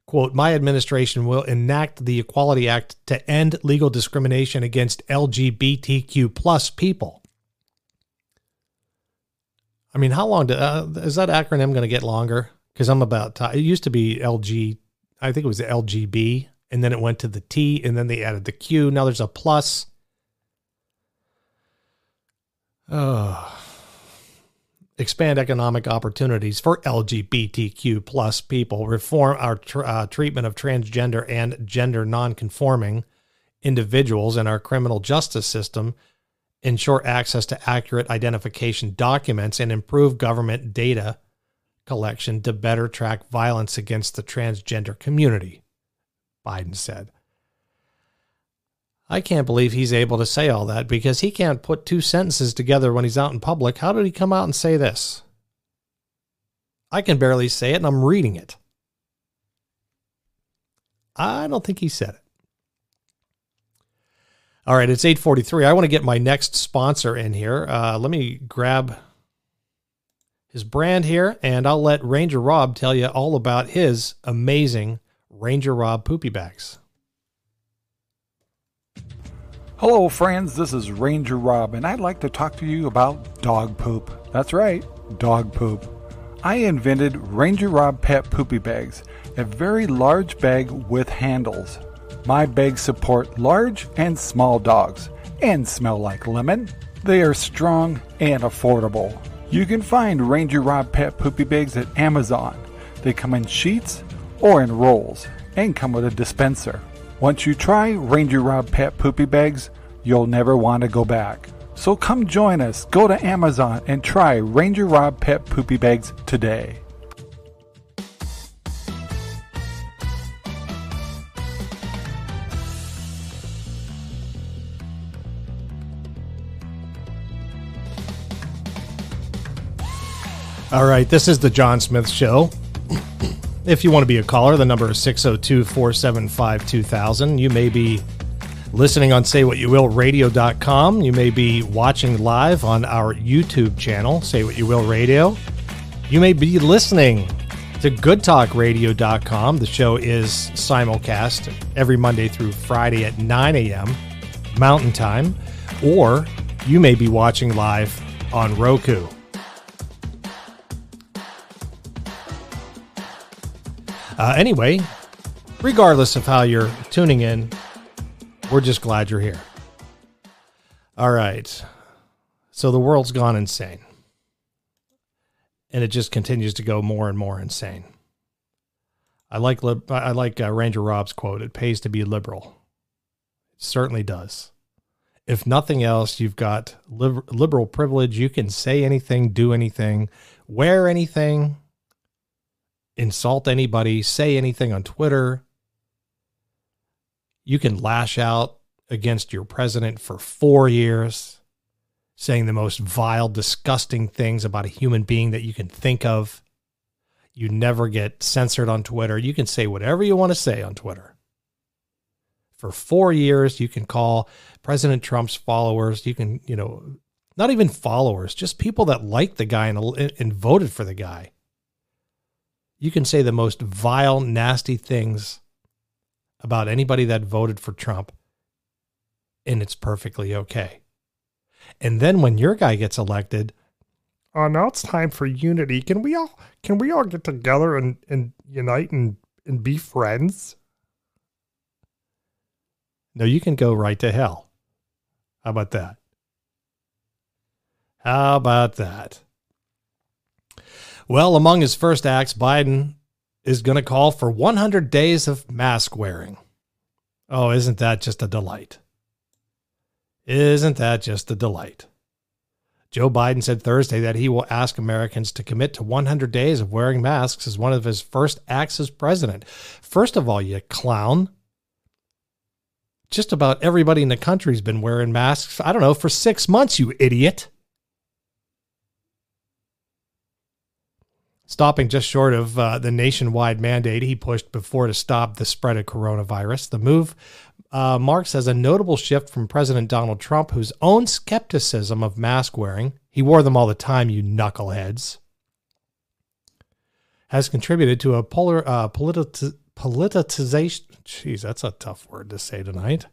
quote, my administration will enact the Equality Act to end legal discrimination against LGBTQ plus people. I mean, how long do, uh, is that acronym going to get longer? Because I'm about to, it used to be LG, I think it was LGB, and then it went to the T, and then they added the Q. Now there's a plus. Oh expand economic opportunities for LGBTQ plus people, reform our tr- uh, treatment of transgender and gender nonconforming individuals in our criminal justice system, ensure access to accurate identification documents, and improve government data collection to better track violence against the transgender community, Biden said. I can't believe he's able to say all that because he can't put two sentences together when he's out in public. How did he come out and say this? I can barely say it and I'm reading it. I don't think he said it. All right, it's 8:43. I want to get my next sponsor in here. Uh, let me grab his brand here and I'll let Ranger Rob tell you all about his amazing Ranger Rob poopy bags. Hello, friends. This is Ranger Rob, and I'd like to talk to you about dog poop. That's right, dog poop. I invented Ranger Rob Pet Poopy Bags, a very large bag with handles. My bags support large and small dogs and smell like lemon. They are strong and affordable. You can find Ranger Rob Pet Poopy Bags at Amazon. They come in sheets or in rolls and come with a dispenser. Once you try Ranger Rob Pet Poopy Bags, you'll never want to go back. So come join us. Go to Amazon and try Ranger Rob Pet Poopy Bags today. All right, this is the John Smith Show. If you want to be a caller, the number is 602 475 2000. You may be listening on Say What You Will Radio.com. You may be watching live on our YouTube channel, Say What You Will Radio. You may be listening to GoodTalkRadio.com. The show is simulcast every Monday through Friday at 9 a.m. Mountain Time. Or you may be watching live on Roku. Uh, anyway, regardless of how you're tuning in, We're just glad you're here. All right. So the world's gone insane. And it just continues to go more and more insane. I like I like uh, Ranger Rob's quote. It pays to be liberal. It certainly does. If nothing else, you've got liberal privilege. You can say anything, do anything, wear anything, insult anybody, say anything on Twitter. You can lash out against your president for four years, saying the most vile, disgusting things about a human being that you can think of. You never get censored on Twitter. You can say whatever you want to say on Twitter. For four years, you can call President Trump's followers, you can, you know, not even followers, just people that like the guy and, and voted for the guy. You can say the most vile, nasty things about anybody that voted for Trump, and it's perfectly okay. And then when your guy gets elected, oh, now it's time for unity. Can we all can we all get together and, and unite and, and be friends? No, you can go right to hell. How about that? How about that? Well, among his first acts, Biden is going to call for 100 days of mask wearing. Oh, isn't that just a delight? Isn't that just a delight? Joe Biden said Thursday that he will ask Americans to commit to 100 days of wearing masks as one of his first acts as president. First of all, you clown. Just about everybody in the country's been wearing masks, I don't know, for six months, you idiot. Stopping just short of uh, the nationwide mandate he pushed before to stop the spread of coronavirus. The move uh, marks as a notable shift from President Donald Trump, whose own skepticism of mask wearing, he wore them all the time, you knuckleheads, has contributed to a polar, uh, politi- politicization. Jeez, that's a tough word to say tonight.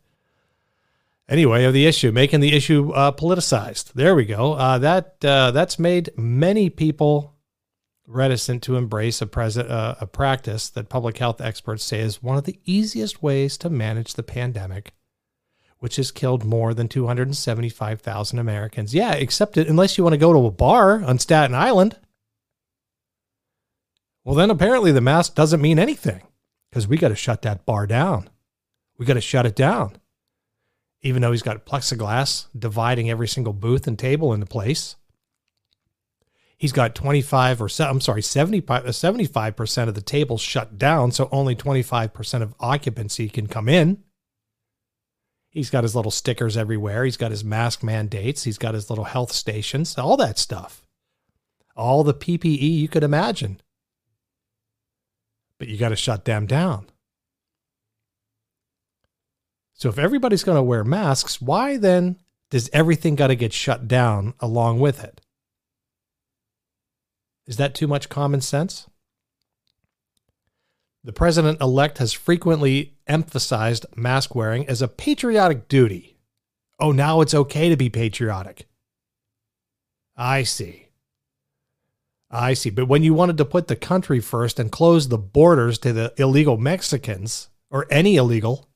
Anyway, of the issue, making the issue uh, politicized. There we go. Uh, that uh, that's made many people reticent to embrace a, pres- uh, a practice that public health experts say is one of the easiest ways to manage the pandemic, which has killed more than 275,000 Americans. Yeah, except it, unless you want to go to a bar on Staten Island. Well, then apparently the mask doesn't mean anything because we got to shut that bar down. We got to shut it down. Even though he's got plexiglass dividing every single booth and table into place he's got 25 or I'm sorry, 75, 75% uh, of the tables shut down. So only 25% of occupancy can come in. He's got his little stickers everywhere. He's got his mask mandates. He's got his little health stations, all that stuff. All the PPE you could imagine. But you got to shut them down. So if everybody's going to wear masks, why then does everything got to get shut down along with it? Is that too much common sense? The president elect has frequently emphasized mask wearing as a patriotic duty. Oh, now it's okay to be patriotic. I see. I see. But when you wanted to put the country first and close the borders to the illegal Mexicans or any illegal,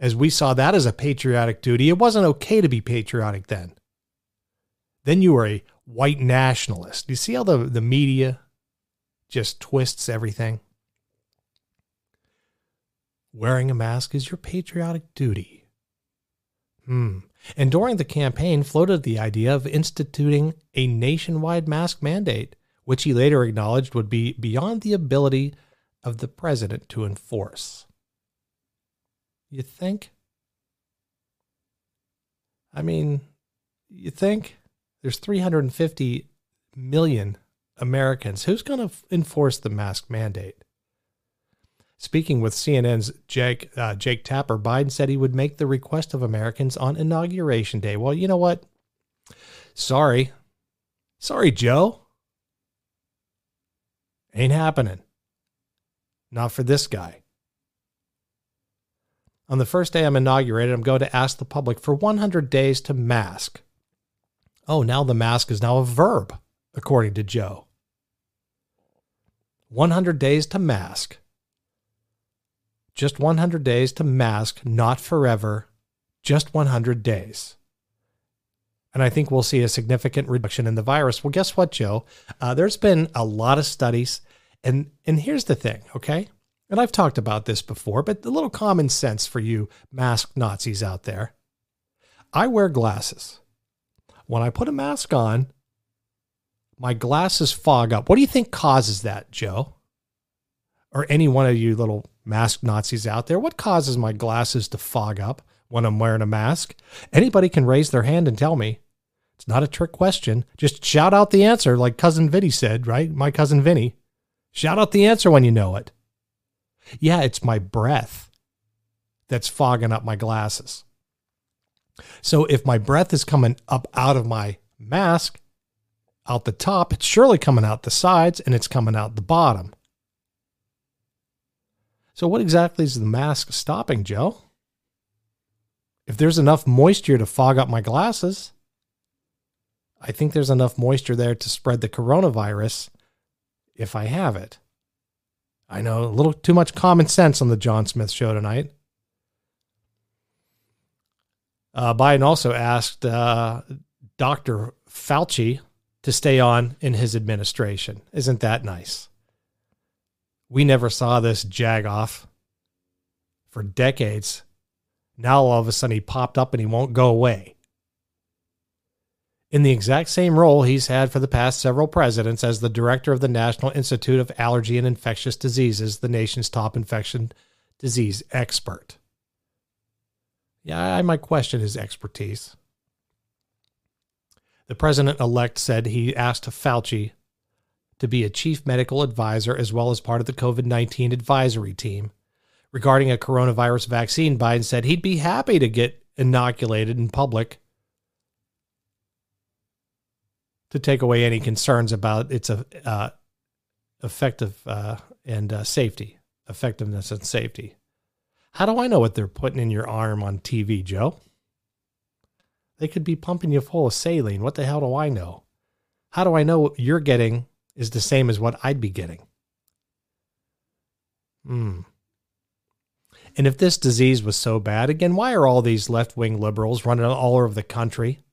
as we saw that as a patriotic duty, it wasn't okay to be patriotic then. Then you were a white nationalist. You see how the, the media just twists everything? Wearing a mask is your patriotic duty. Hmm. And during the campaign, floated the idea of instituting a nationwide mask mandate, which he later acknowledged would be beyond the ability of the president to enforce. You think? I mean, you think? There's 350 million Americans. Who's going to enforce the mask mandate? Speaking with CNN's Jake, uh, Jake Tapper, Biden said he would make the request of Americans on Inauguration Day. Well, you know what? Sorry. Sorry, Joe. Ain't happening. Not for this guy. On the first day I'm inaugurated, I'm going to ask the public for 100 days to mask. Oh, now the mask is now a verb, according to Joe. 100 days to mask. Just 100 days to mask, not forever. Just 100 days. And I think we'll see a significant reduction in the virus. Well, guess what, Joe? Uh, there's been a lot of studies. And, and here's the thing, okay? And I've talked about this before, but a little common sense for you masked Nazis out there. I wear glasses. When I put a mask on, my glasses fog up. What do you think causes that, Joe? Or any one of you little masked Nazis out there? What causes my glasses to fog up when I'm wearing a mask? Anybody can raise their hand and tell me. It's not a trick question. Just shout out the answer, like Cousin Vinny said, right? My cousin Vinny. Shout out the answer when you know it. Yeah, it's my breath that's fogging up my glasses. So if my breath is coming up out of my mask, out the top, it's surely coming out the sides and it's coming out the bottom. So, what exactly is the mask stopping, Joe? If there's enough moisture to fog up my glasses, I think there's enough moisture there to spread the coronavirus if I have it. I know a little too much common sense on the John Smith show tonight. Uh, Biden also asked uh, Dr. Fauci to stay on in his administration. Isn't that nice? We never saw this jag off for decades. Now all of a sudden he popped up and he won't go away. In the exact same role he's had for the past several presidents as the director of the National Institute of Allergy and Infectious Diseases, the nation's top infection disease expert. Yeah, I might question his expertise. The president elect said he asked Fauci to be a chief medical advisor as well as part of the COVID 19 advisory team. Regarding a coronavirus vaccine, Biden said he'd be happy to get inoculated in public to take away any concerns about its uh, effective uh, and uh, safety, effectiveness and safety. How do I know what they're putting in your arm on TV, Joe? They could be pumping you full of saline. What the hell do I know? How do I know what you're getting is the same as what I'd be getting? Hmm. And if this disease was so bad, again, why are all these left wing liberals running all over the country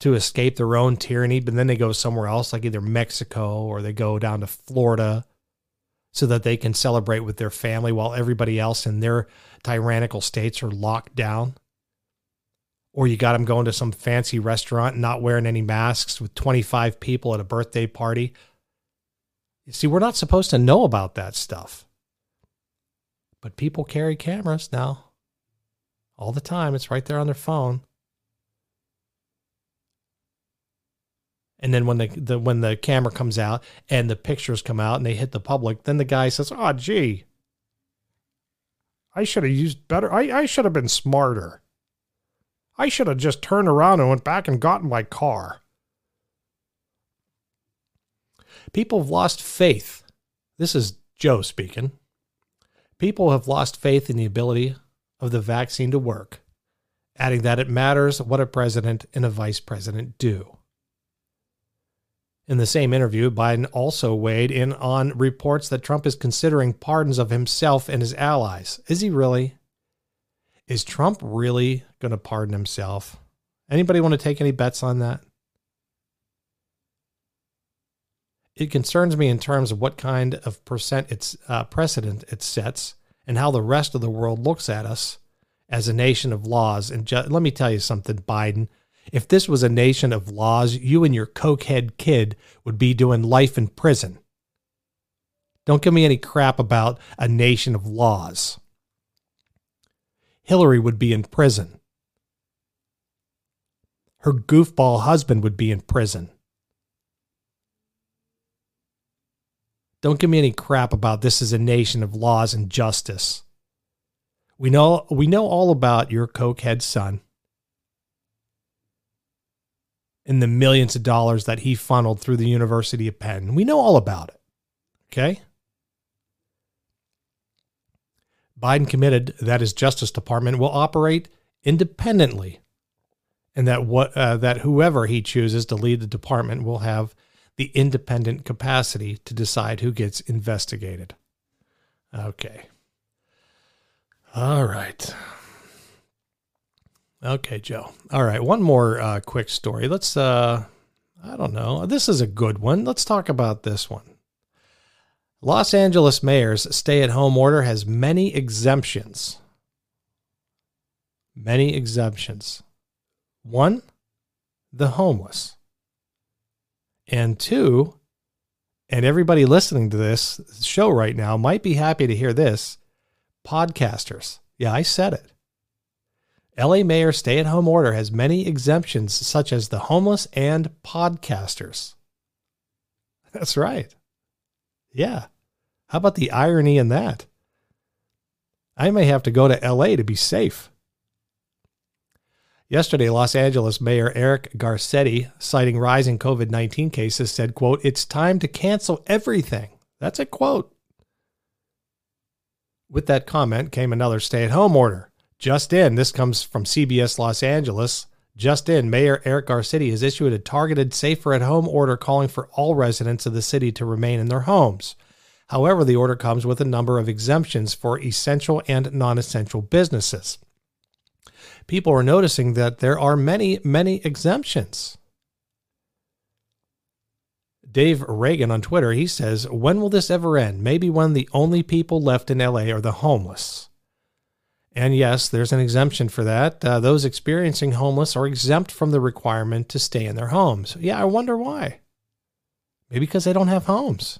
to escape their own tyranny, but then they go somewhere else, like either Mexico or they go down to Florida so that they can celebrate with their family while everybody else in their tyrannical states are locked down. Or you got them going to some fancy restaurant not wearing any masks with 25 people at a birthday party. You see, we're not supposed to know about that stuff. But people carry cameras now all the time. It's right there on their phone. And then when the, the when the camera comes out and the pictures come out and they hit the public, then the guy says, "Oh, gee, I should have used better. I, I should have been smarter. I should have just turned around and went back and got in my car." People have lost faith. This is Joe speaking. People have lost faith in the ability of the vaccine to work, adding that it matters what a president and a vice president do. In the same interview, Biden also weighed in on reports that Trump is considering pardons of himself and his allies. Is he really? Is Trump really going to pardon himself? Anybody want to take any bets on that? It concerns me in terms of what kind of percent it's uh, precedent it sets and how the rest of the world looks at us as a nation of laws. And ju- let me tell you something, Biden. If this was a nation of laws, you and your cokehead kid would be doing life in prison. Don't give me any crap about a nation of laws. Hillary would be in prison. Her goofball husband would be in prison. Don't give me any crap about this is a nation of laws and justice. We know we know all about your cokehead son and the millions of dollars that he funneled through the University of Penn. We know all about it. Okay? Biden committed that his Justice Department will operate independently and that what uh, that whoever he chooses to lead the department will have the independent capacity to decide who gets investigated. Okay. All right. Okay, Joe. All right, one more uh, quick story. Let's. Uh, I don't know. This is a good one. Let's talk about this one. Los Angeles mayor's stay-at-home order has many exemptions. Many exemptions. One, the homeless. And two, and everybody listening to this show right now might be happy to hear this podcasters. Yeah, I said it. LA Mayor stay at home order has many exemptions, such as the homeless and podcasters. That's right. Yeah. How about the irony in that? I may have to go to LA to be safe. Yesterday, Los Angeles Mayor Eric Garcetti, citing rising COVID 19 cases, said, quote, It's time to cancel everything. That's a quote. With that comment came another stay at home order. Just in, this comes from CBS Los Angeles. Just in, Mayor Eric Garcetti has issued a targeted safer at home order calling for all residents of the city to remain in their homes. However, the order comes with a number of exemptions for essential and non essential businesses people are noticing that there are many, many exemptions. Dave Reagan on Twitter, he says, When will this ever end? Maybe when the only people left in LA are the homeless. And yes, there's an exemption for that. Uh, those experiencing homeless are exempt from the requirement to stay in their homes. Yeah, I wonder why. Maybe because they don't have homes.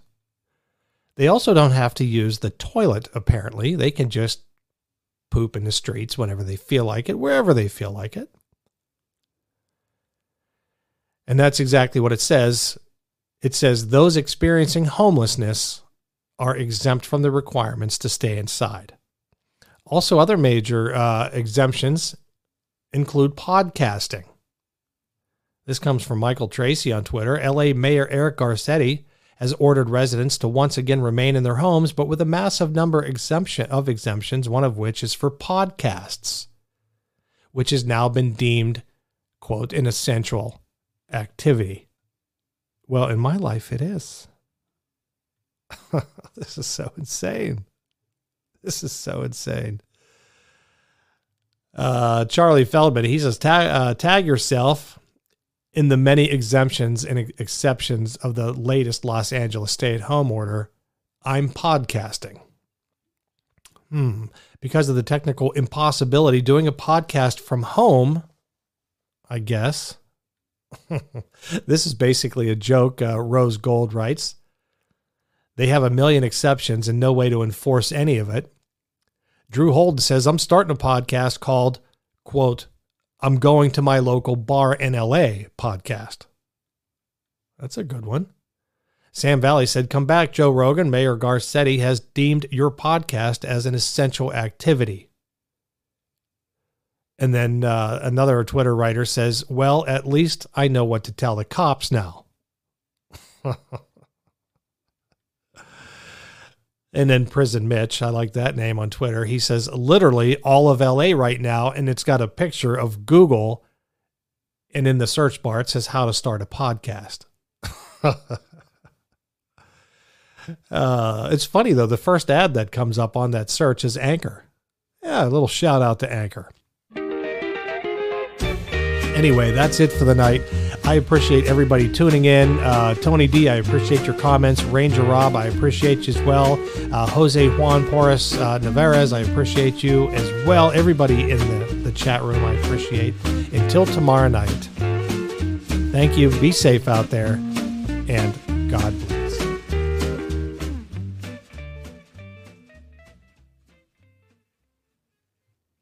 They also don't have to use the toilet, apparently. They can just poop in the streets whenever they feel like it, wherever they feel like it. And that's exactly what it says. It says those experiencing homelessness are exempt from the requirements to stay inside. Also, other major uh, exemptions include podcasting. This comes from Michael Tracey on Twitter. LA Mayor Eric Garcetti has ordered residents to once again remain in their homes, but with a massive number exemption of exemptions, one of which is for podcasts, which has now been deemed, quote, an essential activity. Well, in my life, it is. this is so insane. This is so insane. Uh, Charlie Feldman, he says, tag, uh, tag yourself in the many exemptions and exceptions of the latest Los Angeles stay at home order, I'm podcasting. Hmm. Because of the technical impossibility, doing a podcast from home, I guess. this is basically a joke, uh, Rose Gold writes. They have a million exceptions and no way to enforce any of it. Drew Holden says, I'm starting a podcast called, quote, I'm going to my local bar in LA podcast. That's a good one. Sam Valley said, Come back, Joe Rogan. Mayor Garcetti has deemed your podcast as an essential activity. And then uh, another Twitter writer says, Well, at least I know what to tell the cops now. And then Prison Mitch, I like that name on Twitter. He says literally all of LA right now, and it's got a picture of Google. And in the search bar, it says how to start a podcast. uh, it's funny though. The first ad that comes up on that search is Anchor. Yeah, a little shout out to Anchor. Anyway, that's it for the night. I appreciate everybody tuning in. Uh, Tony D, I appreciate your comments. Ranger Rob, I appreciate you as well. Uh, Jose Juan Porras uh, Navarez, I appreciate you as well. Everybody in the, the chat room, I appreciate. Until tomorrow night, thank you. Be safe out there and